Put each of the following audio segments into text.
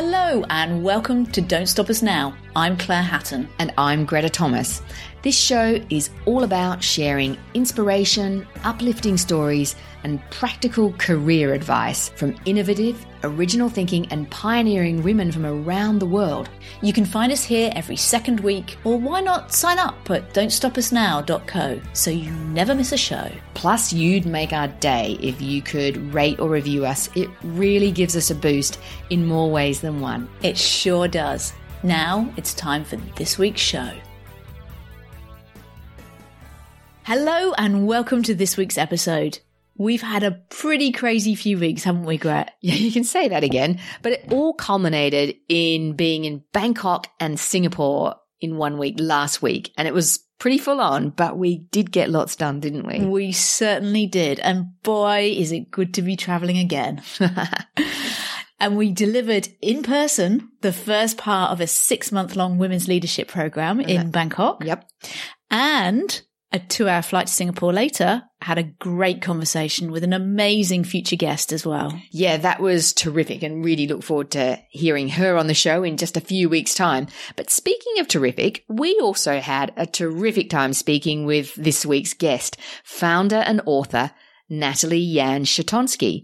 Hello and welcome to Don't Stop Us Now. I'm Claire Hatton. And I'm Greta Thomas. This show is all about sharing inspiration, uplifting stories, and practical career advice from innovative, original thinking, and pioneering women from around the world. You can find us here every second week, or why not sign up at don'tstopusnow.co so you never miss a show. Plus, you'd make our day if you could rate or review us. It really gives us a boost in more ways than one. It sure does. Now it's time for this week's show. Hello and welcome to this week's episode. We've had a pretty crazy few weeks, haven't we, Gret? Yeah, you can say that again. But it all culminated in being in Bangkok and Singapore in one week last week. And it was pretty full on, but we did get lots done, didn't we? We certainly did. And boy, is it good to be traveling again. and we delivered in person the first part of a six month long women's leadership program in Bangkok. Yep. And a two hour flight to Singapore later, had a great conversation with an amazing future guest as well. Yeah, that was terrific and really look forward to hearing her on the show in just a few weeks' time. But speaking of terrific, we also had a terrific time speaking with this week's guest, founder and author Natalie Yan Chatonsky.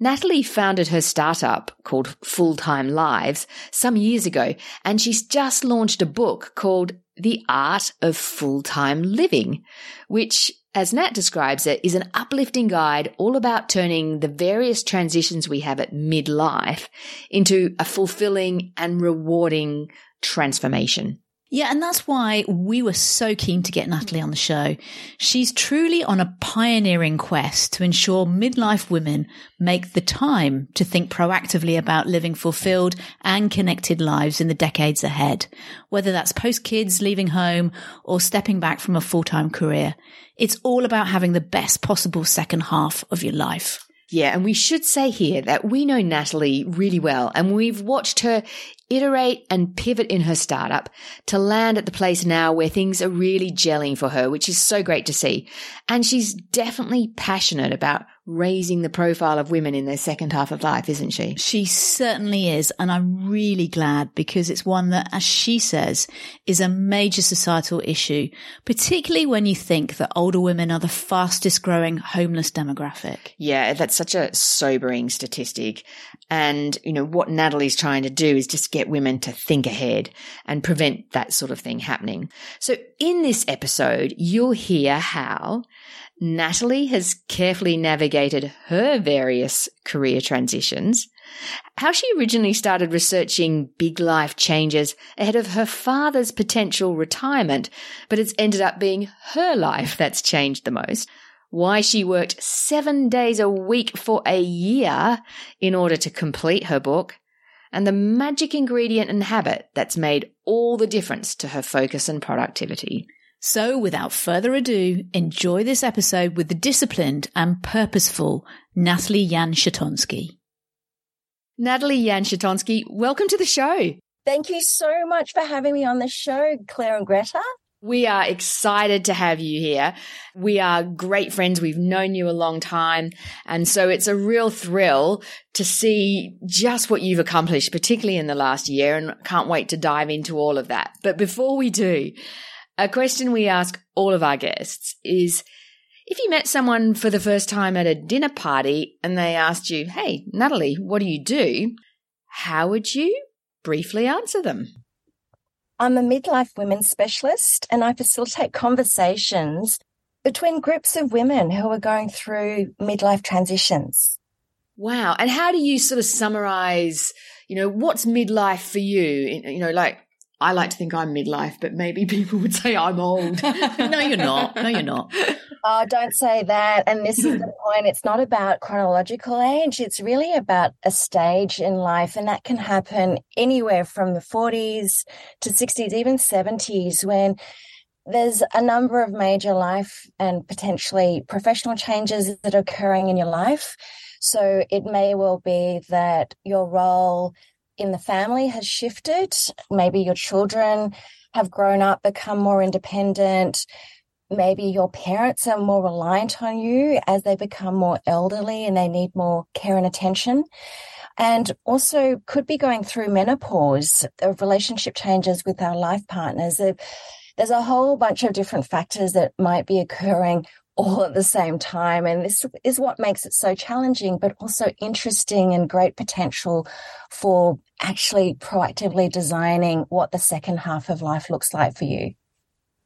Natalie founded her startup called Full Time Lives some years ago, and she's just launched a book called The Art of Full Time Living, which, as Nat describes it, is an uplifting guide all about turning the various transitions we have at midlife into a fulfilling and rewarding transformation. Yeah, and that's why we were so keen to get Natalie on the show. She's truly on a pioneering quest to ensure midlife women make the time to think proactively about living fulfilled and connected lives in the decades ahead, whether that's post kids, leaving home, or stepping back from a full time career. It's all about having the best possible second half of your life. Yeah, and we should say here that we know Natalie really well and we've watched her iterate and pivot in her startup to land at the place now where things are really gelling for her, which is so great to see. And she's definitely passionate about raising the profile of women in their second half of life, isn't she? She certainly is. And I'm really glad because it's one that, as she says, is a major societal issue, particularly when you think that older women are the fastest growing homeless demographic. Yeah, that's such a sobering statistic. And, you know, what Natalie's trying to do is just get women to think ahead and prevent that sort of thing happening. So in this episode, you'll hear how Natalie has carefully navigated her various career transitions, how she originally started researching big life changes ahead of her father's potential retirement, but it's ended up being her life that's changed the most, why she worked seven days a week for a year in order to complete her book, and the magic ingredient and habit that's made all the difference to her focus and productivity. So, without further ado, enjoy this episode with the disciplined and purposeful Natalie Yan Chatonsky. Natalie Yan Chatonsky, welcome to the show. Thank you so much for having me on the show, Claire and Greta. We are excited to have you here. We are great friends. We've known you a long time. And so it's a real thrill to see just what you've accomplished, particularly in the last year. And can't wait to dive into all of that. But before we do, a question we ask all of our guests is if you met someone for the first time at a dinner party and they asked you, Hey, Natalie, what do you do? How would you briefly answer them? I'm a midlife women's specialist and I facilitate conversations between groups of women who are going through midlife transitions. Wow. And how do you sort of summarize, you know, what's midlife for you? You know, like I like to think I'm midlife, but maybe people would say I'm old. no, you're not. No, you're not. Oh, don't say that. And this is the point. It's not about chronological age. It's really about a stage in life. And that can happen anywhere from the 40s to 60s, even 70s, when there's a number of major life and potentially professional changes that are occurring in your life. So it may well be that your role in the family has shifted. Maybe your children have grown up, become more independent. Maybe your parents are more reliant on you as they become more elderly and they need more care and attention. And also could be going through menopause relationship changes with our life partners. There's a whole bunch of different factors that might be occurring all at the same time. And this is what makes it so challenging, but also interesting and great potential for actually proactively designing what the second half of life looks like for you.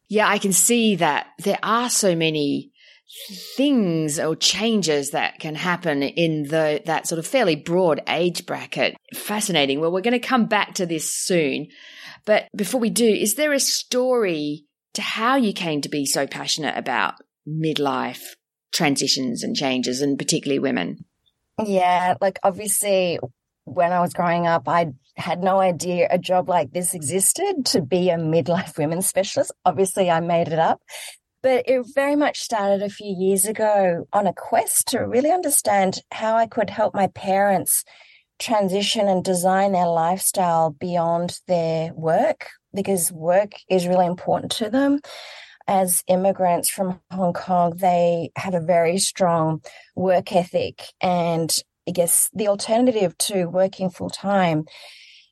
Yeah, I can see that there are so many things or changes that can happen in the that sort of fairly broad age bracket. Fascinating. Well, we're going to come back to this soon. But before we do, is there a story to how you came to be so passionate about midlife transitions and changes, and particularly women? Yeah, like obviously, when I was growing up, I had no idea a job like this existed to be a midlife women's specialist. Obviously, I made it up. But it very much started a few years ago on a quest to really understand how I could help my parents transition and design their lifestyle beyond their work because work is really important to them. As immigrants from Hong Kong, they have a very strong work ethic. And I guess the alternative to working full time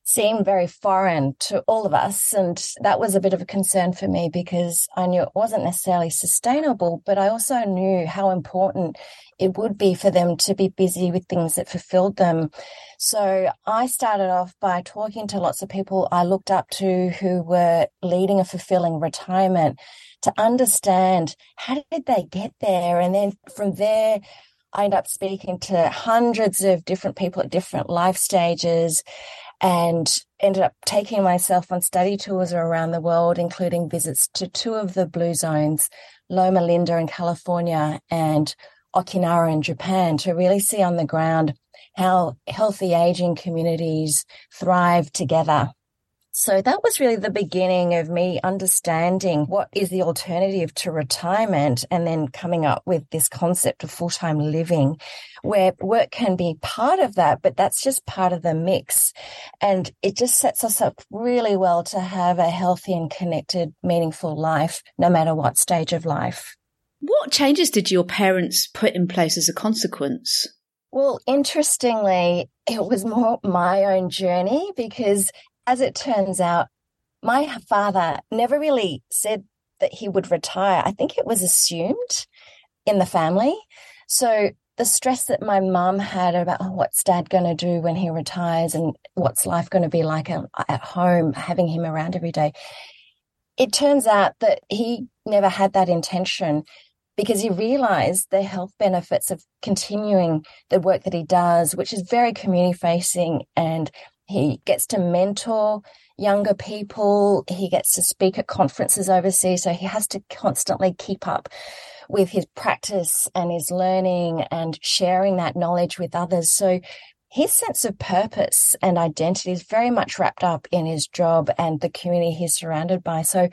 seemed very foreign to all of us. And that was a bit of a concern for me because I knew it wasn't necessarily sustainable, but I also knew how important it would be for them to be busy with things that fulfilled them. So I started off by talking to lots of people I looked up to who were leading a fulfilling retirement to understand how did they get there? And then from there, I ended up speaking to hundreds of different people at different life stages and ended up taking myself on study tours around the world, including visits to two of the blue zones, Loma Linda in California and Okinawa in Japan, to really see on the ground how healthy aging communities thrive together so that was really the beginning of me understanding what is the alternative to retirement and then coming up with this concept of full time living where work can be part of that, but that's just part of the mix. And it just sets us up really well to have a healthy and connected, meaningful life, no matter what stage of life. What changes did your parents put in place as a consequence? Well, interestingly, it was more my own journey because as it turns out, my father never really said that he would retire. I think it was assumed in the family. So the stress that my mum had about oh, what's dad going to do when he retires and what's life going to be like at home, having him around every day. It turns out that he never had that intention because he realized the health benefits of continuing the work that he does, which is very community facing and he gets to mentor younger people. He gets to speak at conferences overseas. So he has to constantly keep up with his practice and his learning and sharing that knowledge with others. So his sense of purpose and identity is very much wrapped up in his job and the community he's surrounded by. So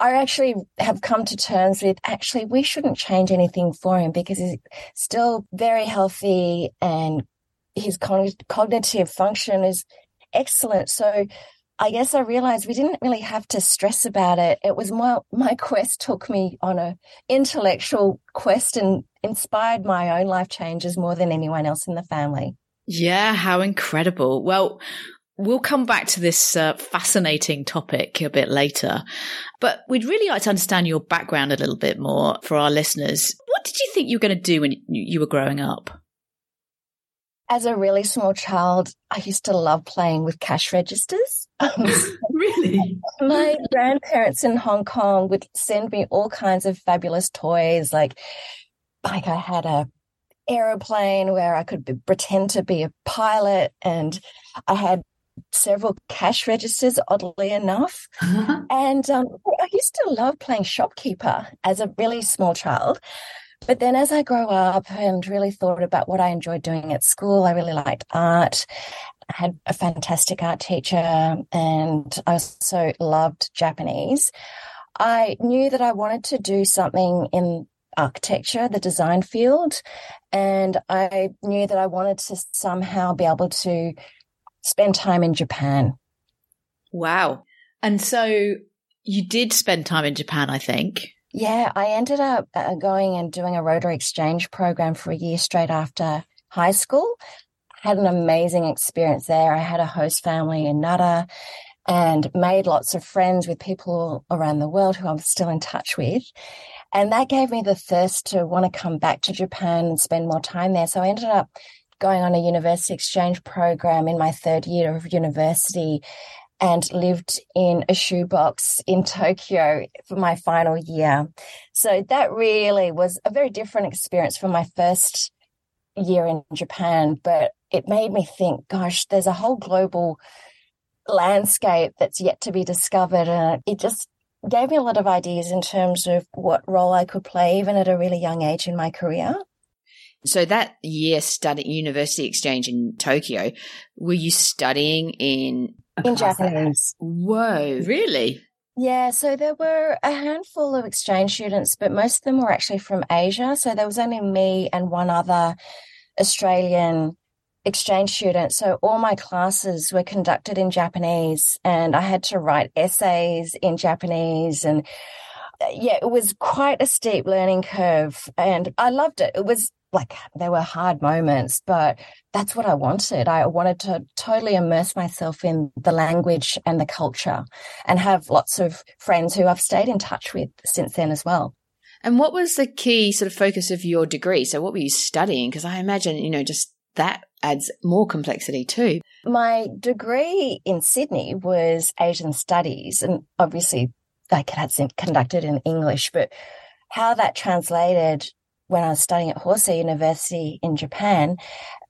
I actually have come to terms with actually we shouldn't change anything for him because he's still very healthy and his cognitive function is excellent. So I guess I realized we didn't really have to stress about it. It was more my quest took me on a intellectual quest and inspired my own life changes more than anyone else in the family. Yeah, how incredible. Well, we'll come back to this uh, fascinating topic a bit later, but we'd really like to understand your background a little bit more for our listeners. What did you think you were going to do when you were growing up? As a really small child, I used to love playing with cash registers. really? My grandparents in Hong Kong would send me all kinds of fabulous toys. Like, like I had a aeroplane where I could be, pretend to be a pilot, and I had several cash registers, oddly enough. and um, I used to love playing shopkeeper as a really small child. But then as I grew up and really thought about what I enjoyed doing at school, I really liked art. I had a fantastic art teacher and I also loved Japanese. I knew that I wanted to do something in architecture, the design field, and I knew that I wanted to somehow be able to spend time in Japan. Wow. And so you did spend time in Japan, I think. Yeah, I ended up uh, going and doing a Rotary Exchange program for a year straight after high school. Had an amazing experience there. I had a host family in Nara and made lots of friends with people around the world who I'm still in touch with. And that gave me the thirst to want to come back to Japan and spend more time there. So I ended up going on a university exchange program in my third year of university and lived in a shoebox in Tokyo for my final year. So that really was a very different experience from my first year in Japan, but it made me think, gosh, there's a whole global landscape that's yet to be discovered. And it just gave me a lot of ideas in terms of what role I could play, even at a really young age in my career. So that year study university exchange in Tokyo, were you studying in in Japanese? Whoa. Really? Yeah, so there were a handful of exchange students, but most of them were actually from Asia. So there was only me and one other Australian exchange student. So all my classes were conducted in Japanese and I had to write essays in Japanese and uh, yeah, it was quite a steep learning curve and I loved it. It was like there were hard moments, but that's what I wanted. I wanted to totally immerse myself in the language and the culture and have lots of friends who I've stayed in touch with since then as well. And what was the key sort of focus of your degree? So what were you studying? Because I imagine, you know, just that adds more complexity too. My degree in Sydney was Asian studies, and obviously, like it had conducted in English, but how that translated when I was studying at Hosei University in Japan,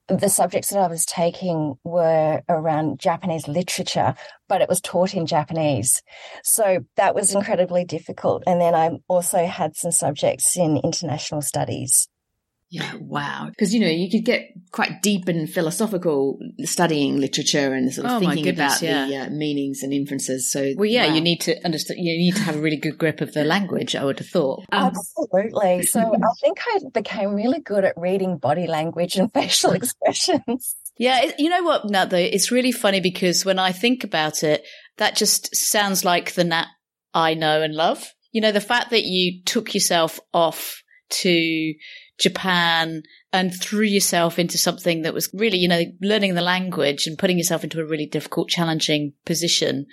the subjects that I was taking were around Japanese literature, but it was taught in Japanese. So that was incredibly difficult. And then I also had some subjects in international studies. Yeah, wow. Because, you know, you could get quite deep and philosophical studying literature and sort of oh thinking goodness, about yeah. the uh, meanings and inferences. So, well, yeah, wow. you need to understand, you need to have a really good grip of the language, I would have thought. Um, Absolutely. So I think I became really good at reading body language and facial expressions. Yeah, you know what, Nat, though? It's really funny because when I think about it, that just sounds like the Nat I know and love. You know, the fact that you took yourself off to Japan and threw yourself into something that was really, you know, learning the language and putting yourself into a really difficult, challenging position.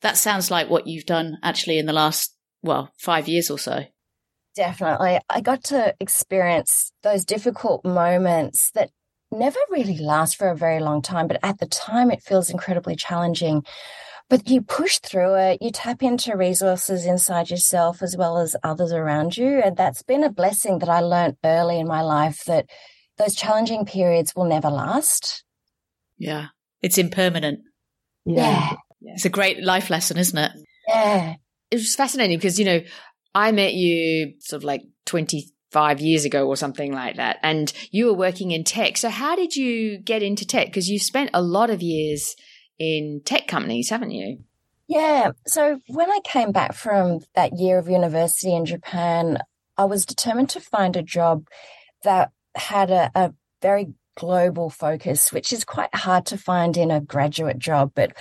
That sounds like what you've done actually in the last, well, five years or so. Definitely. I got to experience those difficult moments that never really last for a very long time, but at the time it feels incredibly challenging but you push through it, you tap into resources inside yourself as well as others around you. And that's been a blessing that I learned early in my life that those challenging periods will never last. Yeah. It's impermanent. Yeah. yeah. It's a great life lesson, isn't it? Yeah. It was fascinating because, you know, I met you sort of like 25 years ago or something like that, and you were working in tech. So, how did you get into tech? Because you spent a lot of years in tech companies, haven't you? Yeah. So when I came back from that year of university in Japan, I was determined to find a job that had a, a very global focus, which is quite hard to find in a graduate job. But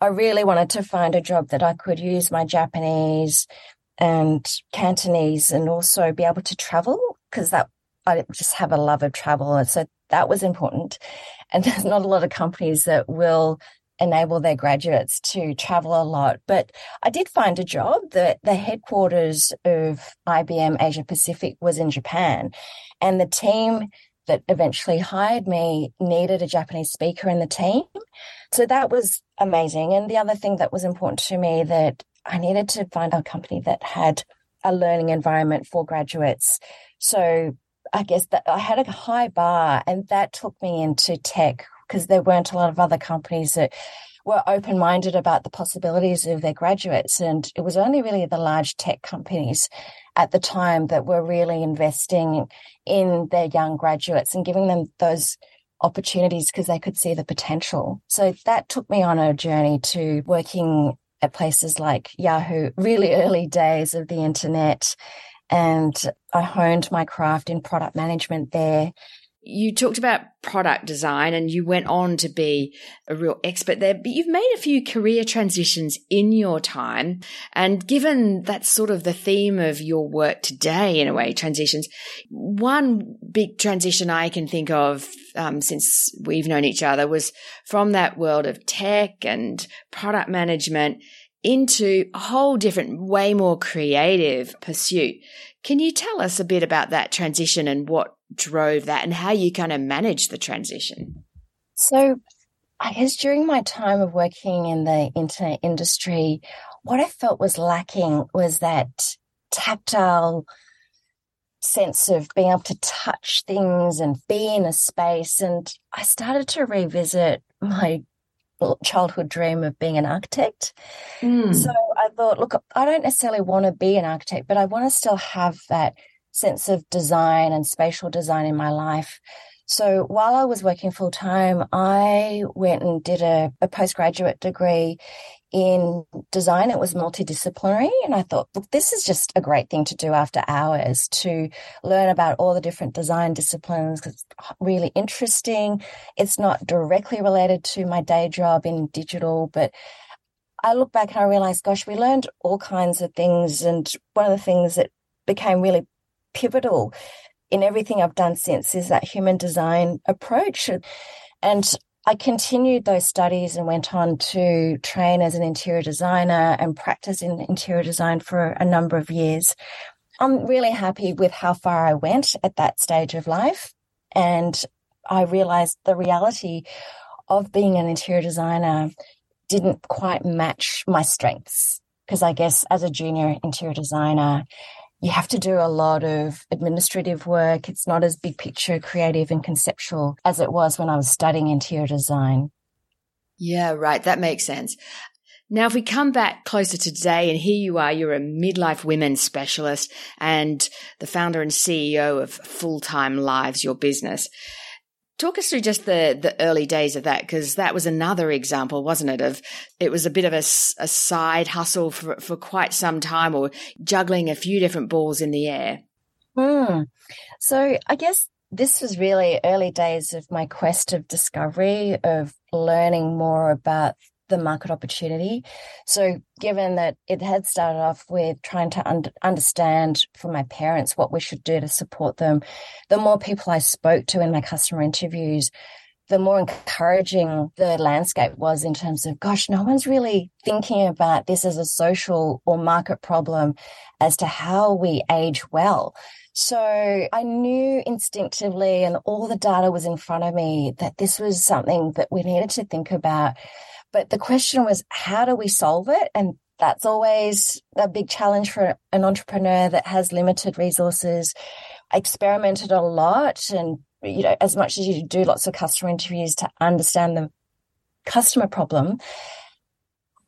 I really wanted to find a job that I could use my Japanese and Cantonese and also be able to travel because that I just have a love of travel. And so that was important. And there's not a lot of companies that will enable their graduates to travel a lot. But I did find a job that the headquarters of IBM Asia Pacific was in Japan. And the team that eventually hired me needed a Japanese speaker in the team. So that was amazing. And the other thing that was important to me that I needed to find a company that had a learning environment for graduates. So I guess that I had a high bar and that took me into tech because there weren't a lot of other companies that were open minded about the possibilities of their graduates. And it was only really the large tech companies at the time that were really investing in their young graduates and giving them those opportunities because they could see the potential. So that took me on a journey to working at places like Yahoo, really early days of the internet. And I honed my craft in product management there you talked about product design and you went on to be a real expert there, but you've made a few career transitions in your time. And given that's sort of the theme of your work today, in a way, transitions, one big transition I can think of um, since we've known each other was from that world of tech and product management into a whole different, way more creative pursuit. Can you tell us a bit about that transition and what drove that and how you kind of managed the transition? So, I guess during my time of working in the internet industry, what I felt was lacking was that tactile sense of being able to touch things and be in a space. And I started to revisit my childhood dream of being an architect. Mm. So I thought, look, I don't necessarily want to be an architect, but I want to still have that sense of design and spatial design in my life. So while I was working full time, I went and did a, a, postgraduate degree in design. It was multidisciplinary. And I thought, look, this is just a great thing to do after hours to learn about all the different design disciplines. It's really interesting. It's not directly related to my day job in digital, but I look back and I realized, gosh, we learned all kinds of things. And one of the things that became really pivotal in everything I've done since is that human design approach. And I continued those studies and went on to train as an interior designer and practice in interior design for a number of years. I'm really happy with how far I went at that stage of life. And I realized the reality of being an interior designer didn't quite match my strengths. Because I guess as a junior interior designer, you have to do a lot of administrative work. It's not as big picture, creative, and conceptual as it was when I was studying interior design. Yeah, right. That makes sense. Now, if we come back closer to today, and here you are, you're a midlife women specialist and the founder and CEO of Full Time Lives, your business. Talk us through just the the early days of that, because that was another example, wasn't it? Of it was a bit of a, a side hustle for for quite some time, or juggling a few different balls in the air. Hmm. So I guess this was really early days of my quest of discovery, of learning more about the market opportunity. So, given that it had started off with trying to un- understand for my parents what we should do to support them, the more people I spoke to in my customer interviews, the more encouraging the landscape was in terms of, gosh, no one's really thinking about this as a social or market problem as to how we age well. So I knew instinctively, and all the data was in front of me, that this was something that we needed to think about but the question was, how do we solve it? And that's always a big challenge for an entrepreneur that has limited resources. I experimented a lot and, you know, as much as you do lots of customer interviews to understand the customer problem,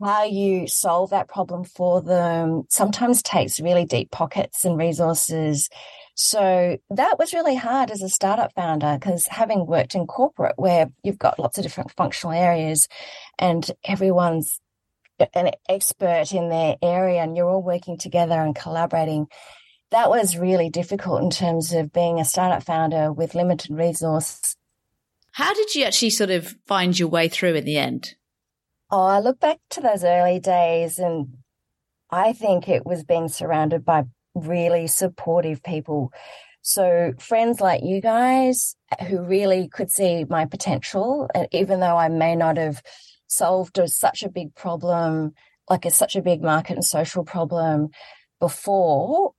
how you solve that problem for them sometimes takes really deep pockets and resources so that was really hard as a startup founder because having worked in corporate where you've got lots of different functional areas and everyone's an expert in their area and you're all working together and collaborating. That was really difficult in terms of being a startup founder with limited resource. How did you actually sort of find your way through in the end? Oh, I look back to those early days and I think it was being surrounded by really supportive people. So friends like you guys who really could see my potential, and even though I may not have solved such a big problem, like a, such a big market and social problem before,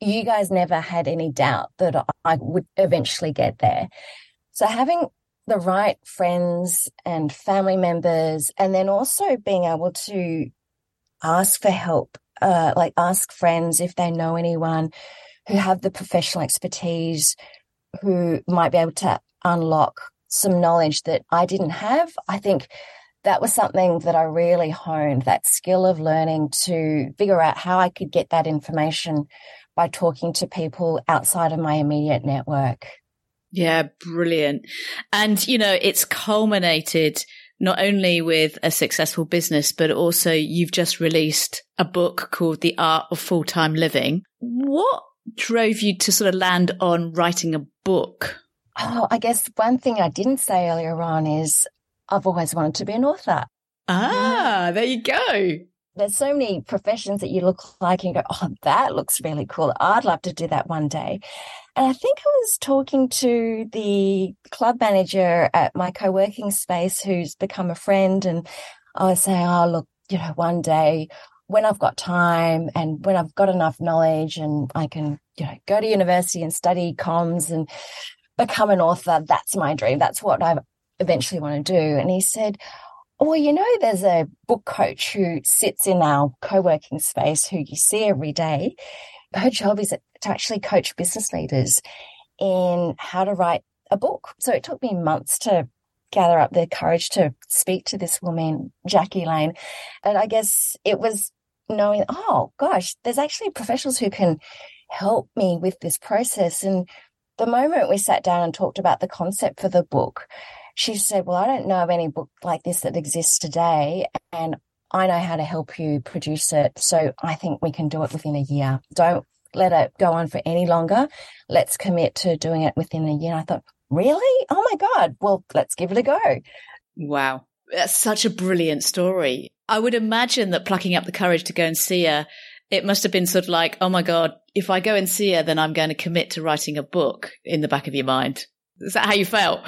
you guys never had any doubt that I would eventually get there. So having the right friends and family members, and then also being able to ask for help uh, like ask friends if they know anyone who have the professional expertise who might be able to unlock some knowledge that I didn't have. I think that was something that I really honed that skill of learning to figure out how I could get that information by talking to people outside of my immediate network. Yeah, brilliant. And, you know, it's culminated not only with a successful business, but also you've just released a book called The Art of Full Time Living. What drove you to sort of land on writing a book? Oh, I guess one thing I didn't say earlier on is I've always wanted to be an author. Ah, there you go. There's so many professions that you look like and go, oh, that looks really cool. I'd love to do that one day. And I think I was talking to the club manager at my co working space who's become a friend. And I was saying, oh, look, you know, one day when I've got time and when I've got enough knowledge and I can, you know, go to university and study comms and become an author, that's my dream. That's what I eventually want to do. And he said, well, you know, there's a book coach who sits in our co working space who you see every day. Her job is to actually coach business leaders in how to write a book. So it took me months to gather up the courage to speak to this woman, Jackie Lane. And I guess it was knowing, oh gosh, there's actually professionals who can help me with this process. And the moment we sat down and talked about the concept for the book, she said, Well, I don't know of any book like this that exists today. And I know how to help you produce it. So I think we can do it within a year. Don't let it go on for any longer. Let's commit to doing it within a year. I thought, Really? Oh my God. Well, let's give it a go. Wow. That's such a brilliant story. I would imagine that plucking up the courage to go and see her, it must have been sort of like, oh my God, if I go and see her, then I'm going to commit to writing a book in the back of your mind. Is that how you felt?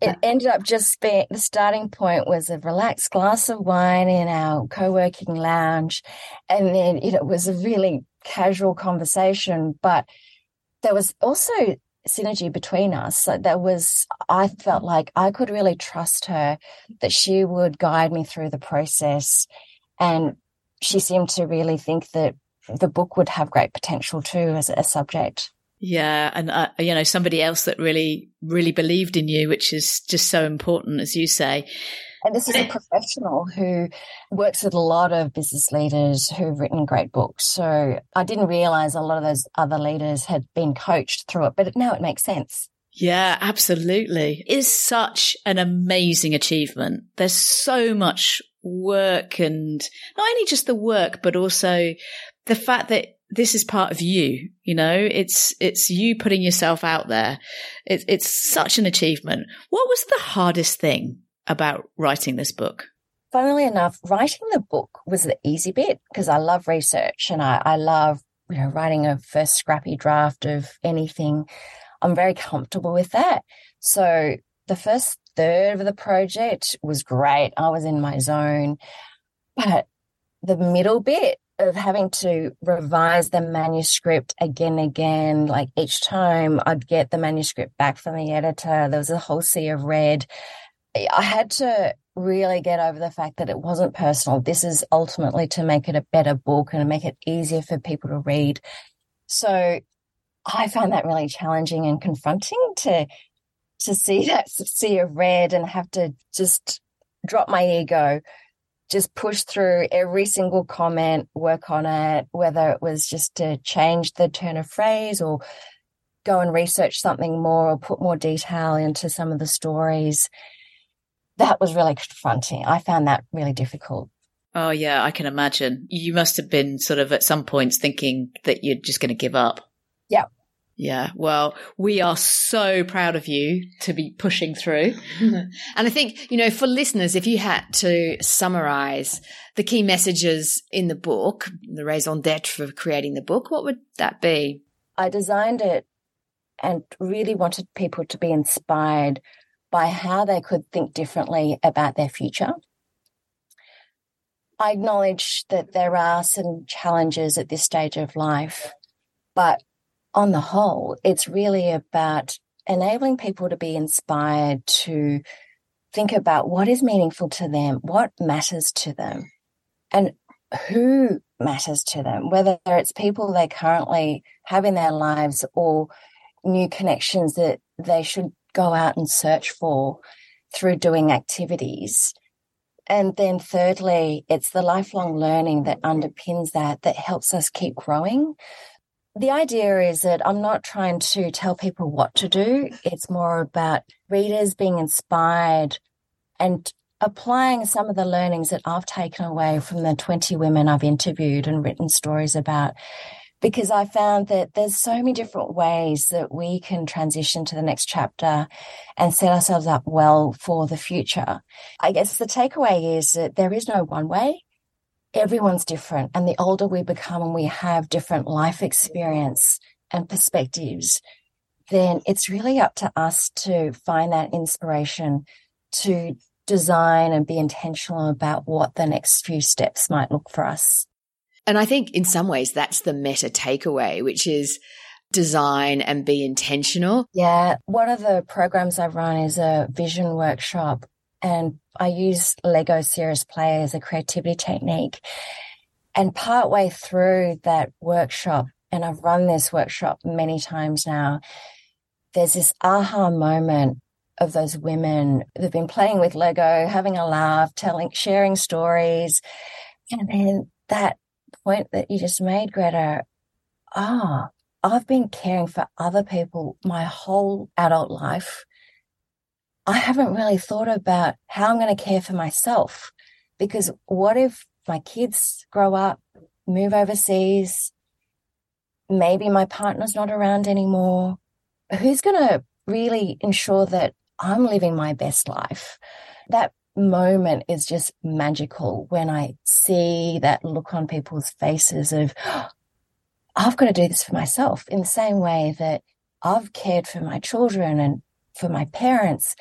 It ended up just being the starting point was a relaxed glass of wine in our co working lounge. And then you know, it was a really casual conversation, but there was also synergy between us. So there was, I felt like I could really trust her that she would guide me through the process. And she seemed to really think that the book would have great potential too as a subject. Yeah. And, uh, you know, somebody else that really, really believed in you, which is just so important, as you say. And this is a professional who works with a lot of business leaders who've written great books. So I didn't realize a lot of those other leaders had been coached through it, but now it makes sense. Yeah, absolutely. It is such an amazing achievement. There's so much work and not only just the work, but also the fact that this is part of you, you know, it's, it's you putting yourself out there. It, it's such an achievement. What was the hardest thing about writing this book? Funnily enough, writing the book was the easy bit because I love research and I, I love you know writing a first scrappy draft of anything. I'm very comfortable with that. So the first third of the project was great. I was in my zone. But the middle bit of having to revise the manuscript again and again, like each time I'd get the manuscript back from the editor, there was a whole sea of red. I had to really get over the fact that it wasn't personal. This is ultimately to make it a better book and make it easier for people to read. So I found that really challenging and confronting to to see that sea of red and have to just drop my ego, just push through every single comment, work on it, whether it was just to change the turn of phrase or go and research something more or put more detail into some of the stories that was really confronting. I found that really difficult. Oh, yeah, I can imagine. You must have been sort of at some points thinking that you're just going to give up. Yeah. Well, we are so proud of you to be pushing through. and I think, you know, for listeners, if you had to summarize the key messages in the book, the raison d'etre for creating the book, what would that be? I designed it and really wanted people to be inspired by how they could think differently about their future. I acknowledge that there are some challenges at this stage of life, but on the whole, it's really about enabling people to be inspired to think about what is meaningful to them, what matters to them, and who matters to them, whether it's people they currently have in their lives or new connections that they should go out and search for through doing activities. And then thirdly, it's the lifelong learning that underpins that, that helps us keep growing. The idea is that I'm not trying to tell people what to do. It's more about readers being inspired and applying some of the learnings that I've taken away from the 20 women I've interviewed and written stories about because I found that there's so many different ways that we can transition to the next chapter and set ourselves up well for the future. I guess the takeaway is that there is no one way. Everyone's different. And the older we become and we have different life experience and perspectives, then it's really up to us to find that inspiration to design and be intentional about what the next few steps might look for us. And I think in some ways that's the meta takeaway, which is design and be intentional. Yeah. One of the programs I run is a vision workshop and I use Lego serious play as a creativity technique. And partway through that workshop, and I've run this workshop many times now, there's this aha moment of those women that've been playing with Lego, having a laugh, telling, sharing stories. And then that point that you just made, Greta, ah, oh, I've been caring for other people my whole adult life. I haven't really thought about how I'm going to care for myself because what if my kids grow up, move overseas? Maybe my partner's not around anymore. Who's going to really ensure that I'm living my best life? That moment is just magical when I see that look on people's faces of, oh, I've got to do this for myself in the same way that I've cared for my children and for my parents.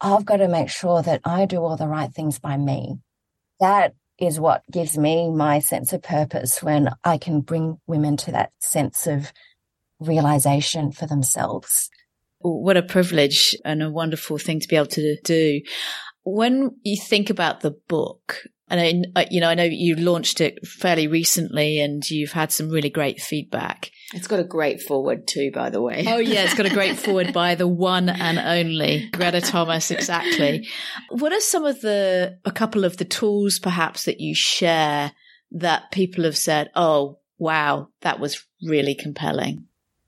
I've got to make sure that I do all the right things by me. That is what gives me my sense of purpose when I can bring women to that sense of realization for themselves. What a privilege and a wonderful thing to be able to do when you think about the book, and I, you know, I know you launched it fairly recently, and you've had some really great feedback. It's got a great forward too, by the way. Oh yeah, it's got a great forward by the one and only Greta Thomas. Exactly. What are some of the a couple of the tools, perhaps, that you share that people have said, "Oh, wow, that was really compelling."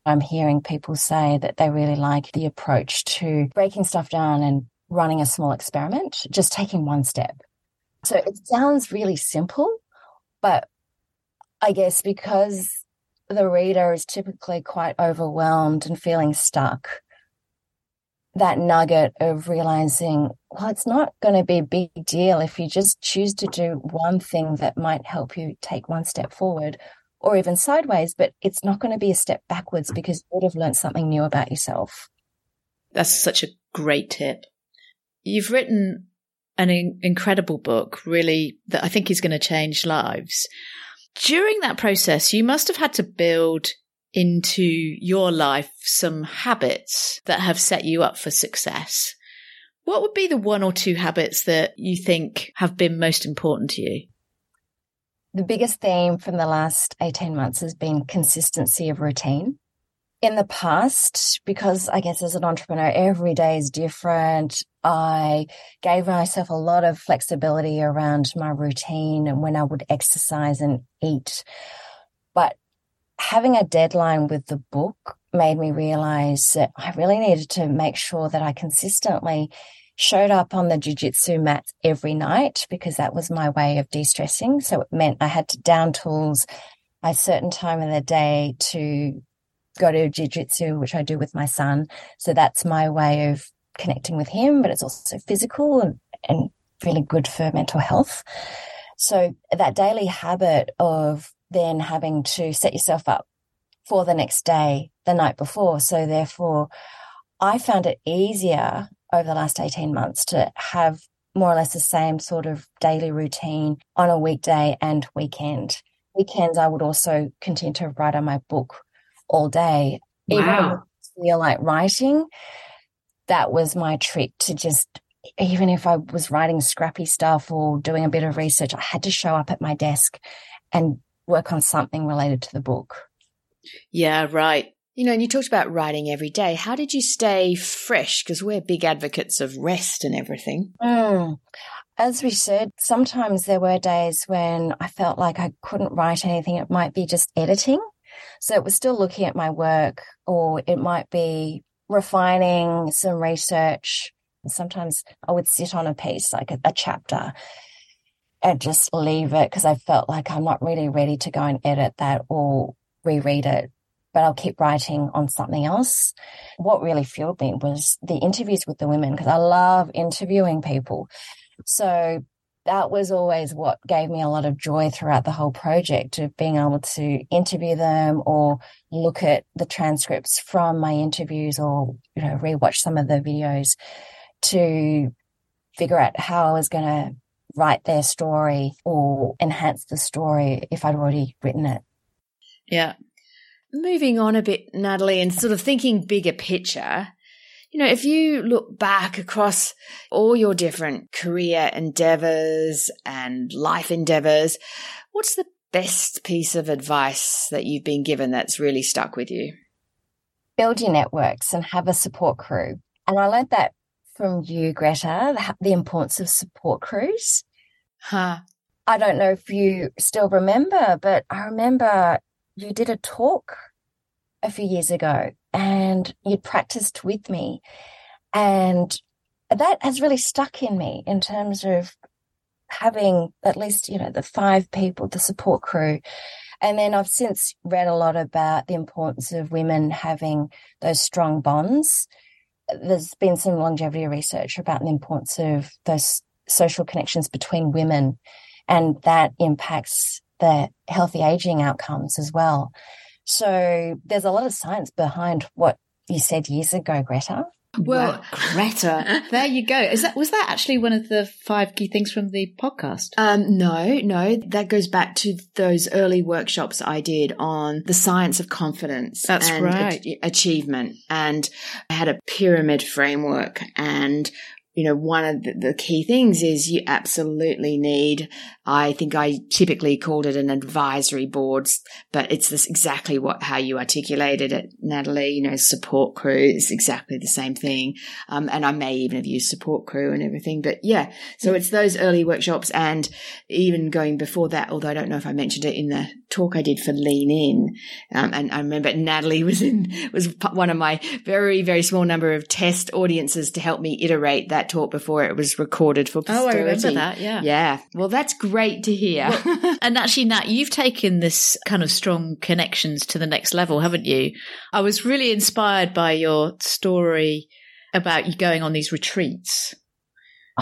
I'm hearing people say that they really like the approach to breaking stuff down and running a small experiment, just taking one step. So it sounds really simple, but I guess because the reader is typically quite overwhelmed and feeling stuck, that nugget of realizing, well, it's not going to be a big deal if you just choose to do one thing that might help you take one step forward or even sideways, but it's not going to be a step backwards because you would have learned something new about yourself. That's such a great tip. You've written an in- incredible book, really, that I think is going to change lives. During that process, you must have had to build into your life some habits that have set you up for success. What would be the one or two habits that you think have been most important to you? The biggest theme from the last 18 months has been consistency of routine in the past, because I guess as an entrepreneur, every day is different. I gave myself a lot of flexibility around my routine and when I would exercise and eat. But having a deadline with the book made me realize that I really needed to make sure that I consistently showed up on the jujitsu mats every night because that was my way of de-stressing. So it meant I had to down tools a certain time of the day to go to jiu-jitsu which i do with my son. So that's my way of connecting with him but it's also physical and, and really good for mental health. So that daily habit of then having to set yourself up for the next day the night before. So therefore i found it easier over the last 18 months to have more or less the same sort of daily routine on a weekday and weekend. Weekends i would also continue to write on my book all day. Wow. Even feel like writing, that was my trick to just even if I was writing scrappy stuff or doing a bit of research, I had to show up at my desk and work on something related to the book. Yeah, right. You know, and you talked about writing every day. How did you stay fresh? Because we're big advocates of rest and everything. Mm. as we said, sometimes there were days when I felt like I couldn't write anything. It might be just editing. So it was still looking at my work, or it might be refining some research. Sometimes I would sit on a piece, like a, a chapter, and just leave it because I felt like I'm not really ready to go and edit that or reread it. But I'll keep writing on something else. What really fueled me was the interviews with the women because I love interviewing people. So that was always what gave me a lot of joy throughout the whole project of being able to interview them or look at the transcripts from my interviews or you know rewatch some of the videos to figure out how I was going to write their story or enhance the story if I'd already written it. Yeah. Moving on a bit, Natalie, and sort of thinking bigger picture, you know, if you look back across all your different career endeavors and life endeavors, what's the best piece of advice that you've been given that's really stuck with you? Build your networks and have a support crew. And I learned that from you, Greta, the, the importance of support crews. Huh. I don't know if you still remember, but I remember you did a talk a few years ago and you'd practiced with me. And that has really stuck in me in terms of having at least, you know, the five people, the support crew. And then I've since read a lot about the importance of women having those strong bonds. There's been some longevity research about the importance of those social connections between women, and that impacts the healthy aging outcomes as well. So there's a lot of science behind what you said years ago, Greta. Well, wow. Greta, there you go. Is that was that actually one of the five key things from the podcast? Um, no, no, that goes back to those early workshops I did on the science of confidence. That's and right. A- achievement, and I had a pyramid framework, and you know, one of the, the, key things is you absolutely need, I think I typically called it an advisory board, but it's this exactly what, how you articulated it, Natalie, you know, support crew is exactly the same thing. Um, and I may even have used support crew and everything, but yeah. So it's those early workshops and even going before that, although I don't know if I mentioned it in the talk I did for Lean In. Um, and I remember Natalie was in, was one of my very, very small number of test audiences to help me iterate that talk before it was recorded for posterity. Oh, I remember that. Yeah. Yeah. Well, that's great to hear. Well, and actually, Nat, you've taken this kind of strong connections to the next level, haven't you? I was really inspired by your story about you going on these retreats.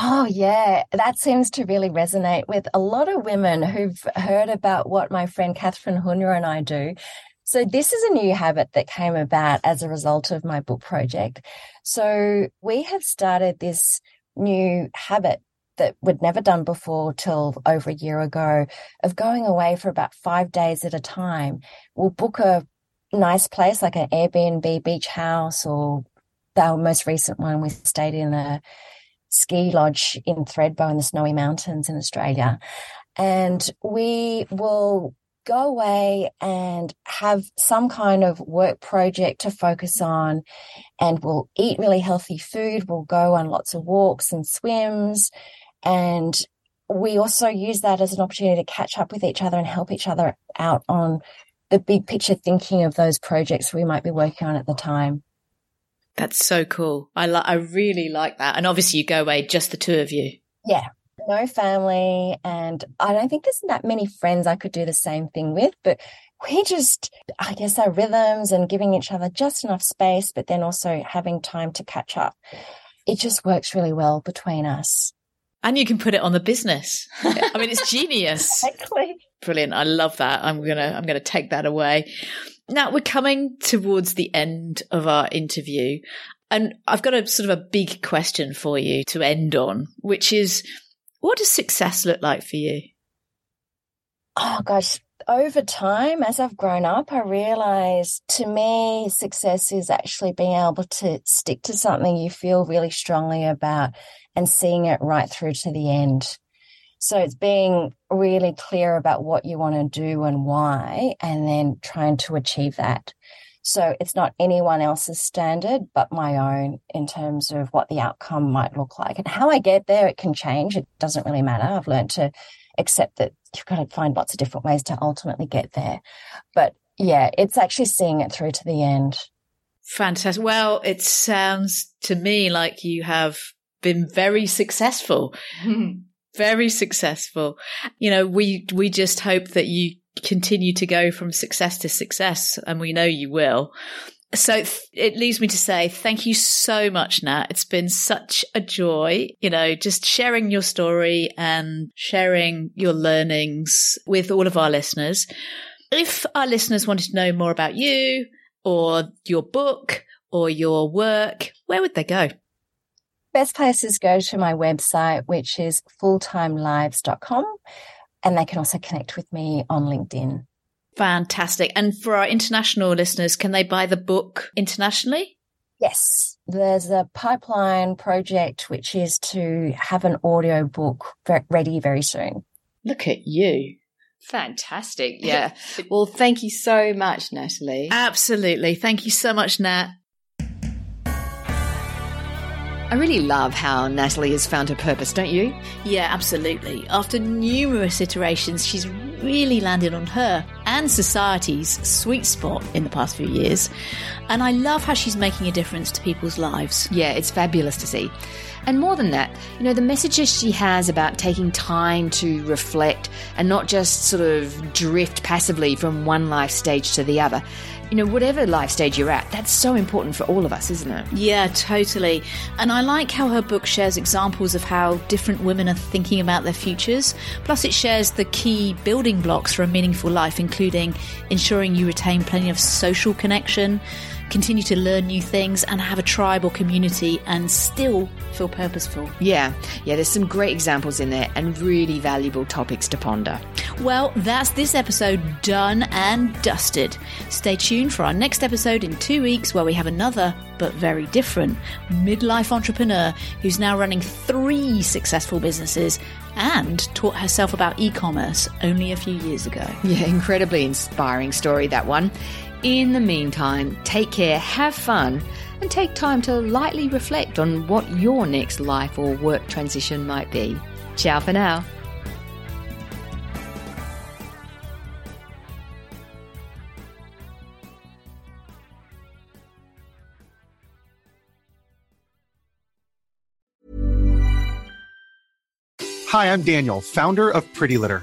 Oh, yeah. That seems to really resonate with a lot of women who've heard about what my friend Catherine Hunter and I do. So this is a new habit that came about as a result of my book project. So we have started this new habit that we'd never done before till over a year ago of going away for about five days at a time. We'll book a nice place like an Airbnb beach house or our most recent one, we stayed in a ski lodge in Thredbo in the Snowy Mountains in Australia. And we will go away and have some kind of work project to focus on and we'll eat really healthy food. We'll go on lots of walks and swims. And we also use that as an opportunity to catch up with each other and help each other out on the big picture thinking of those projects we might be working on at the time. That's so cool. I li- I really like that. And obviously you go away just the two of you. Yeah no family, and I don't think there's that many friends I could do the same thing with, but we just, I guess, our rhythms and giving each other just enough space, but then also having time to catch up. It just works really well between us. And you can put it on the business. I mean, it's genius. exactly. Brilliant. I love that. I'm to, I'm going to take that away. Now we're coming towards the end of our interview and I've got a sort of a big question for you to end on, which is, what does success look like for you? Oh, gosh. Over time, as I've grown up, I realize to me, success is actually being able to stick to something you feel really strongly about and seeing it right through to the end. So it's being really clear about what you want to do and why, and then trying to achieve that. So it's not anyone else's standard, but my own in terms of what the outcome might look like. And how I get there, it can change. It doesn't really matter. I've learned to accept that you've got to find lots of different ways to ultimately get there. But yeah, it's actually seeing it through to the end. Fantastic. Well, it sounds to me like you have been very successful. very successful. You know, we we just hope that you continue to go from success to success and we know you will. So th- it leaves me to say thank you so much, Nat. It's been such a joy, you know, just sharing your story and sharing your learnings with all of our listeners. If our listeners wanted to know more about you or your book or your work, where would they go? Best places go to my website, which is fulltimelives.com. And they can also connect with me on LinkedIn. Fantastic. And for our international listeners, can they buy the book internationally? Yes. There's a pipeline project, which is to have an audio book ready very soon. Look at you. Fantastic. Yeah. well, thank you so much, Natalie. Absolutely. Thank you so much, Nat. I really love how Natalie has found her purpose, don't you? Yeah, absolutely. After numerous iterations, she's really landed on her and society's sweet spot in the past few years. And I love how she's making a difference to people's lives. Yeah, it's fabulous to see. And more than that, you know, the messages she has about taking time to reflect and not just sort of drift passively from one life stage to the other you know, whatever life stage you're at, that's so important for all of us, isn't it? Yeah, totally. And I like how her book shares examples of how different women are thinking about their futures. Plus, it shares the key building blocks for a meaningful life, including ensuring you retain plenty of social connection, continue to learn new things, and have a tribe or community and still feel purposeful. Yeah, yeah, there's some great examples in there and really valuable topics to ponder. Well, that's this episode done and dusted. Stay tuned for our next episode in two weeks where we have another, but very different, midlife entrepreneur who's now running three successful businesses and taught herself about e commerce only a few years ago. Yeah, incredibly inspiring story, that one. In the meantime, take care, have fun, and take time to lightly reflect on what your next life or work transition might be. Ciao for now. Hi, I'm Daniel, founder of Pretty Litter.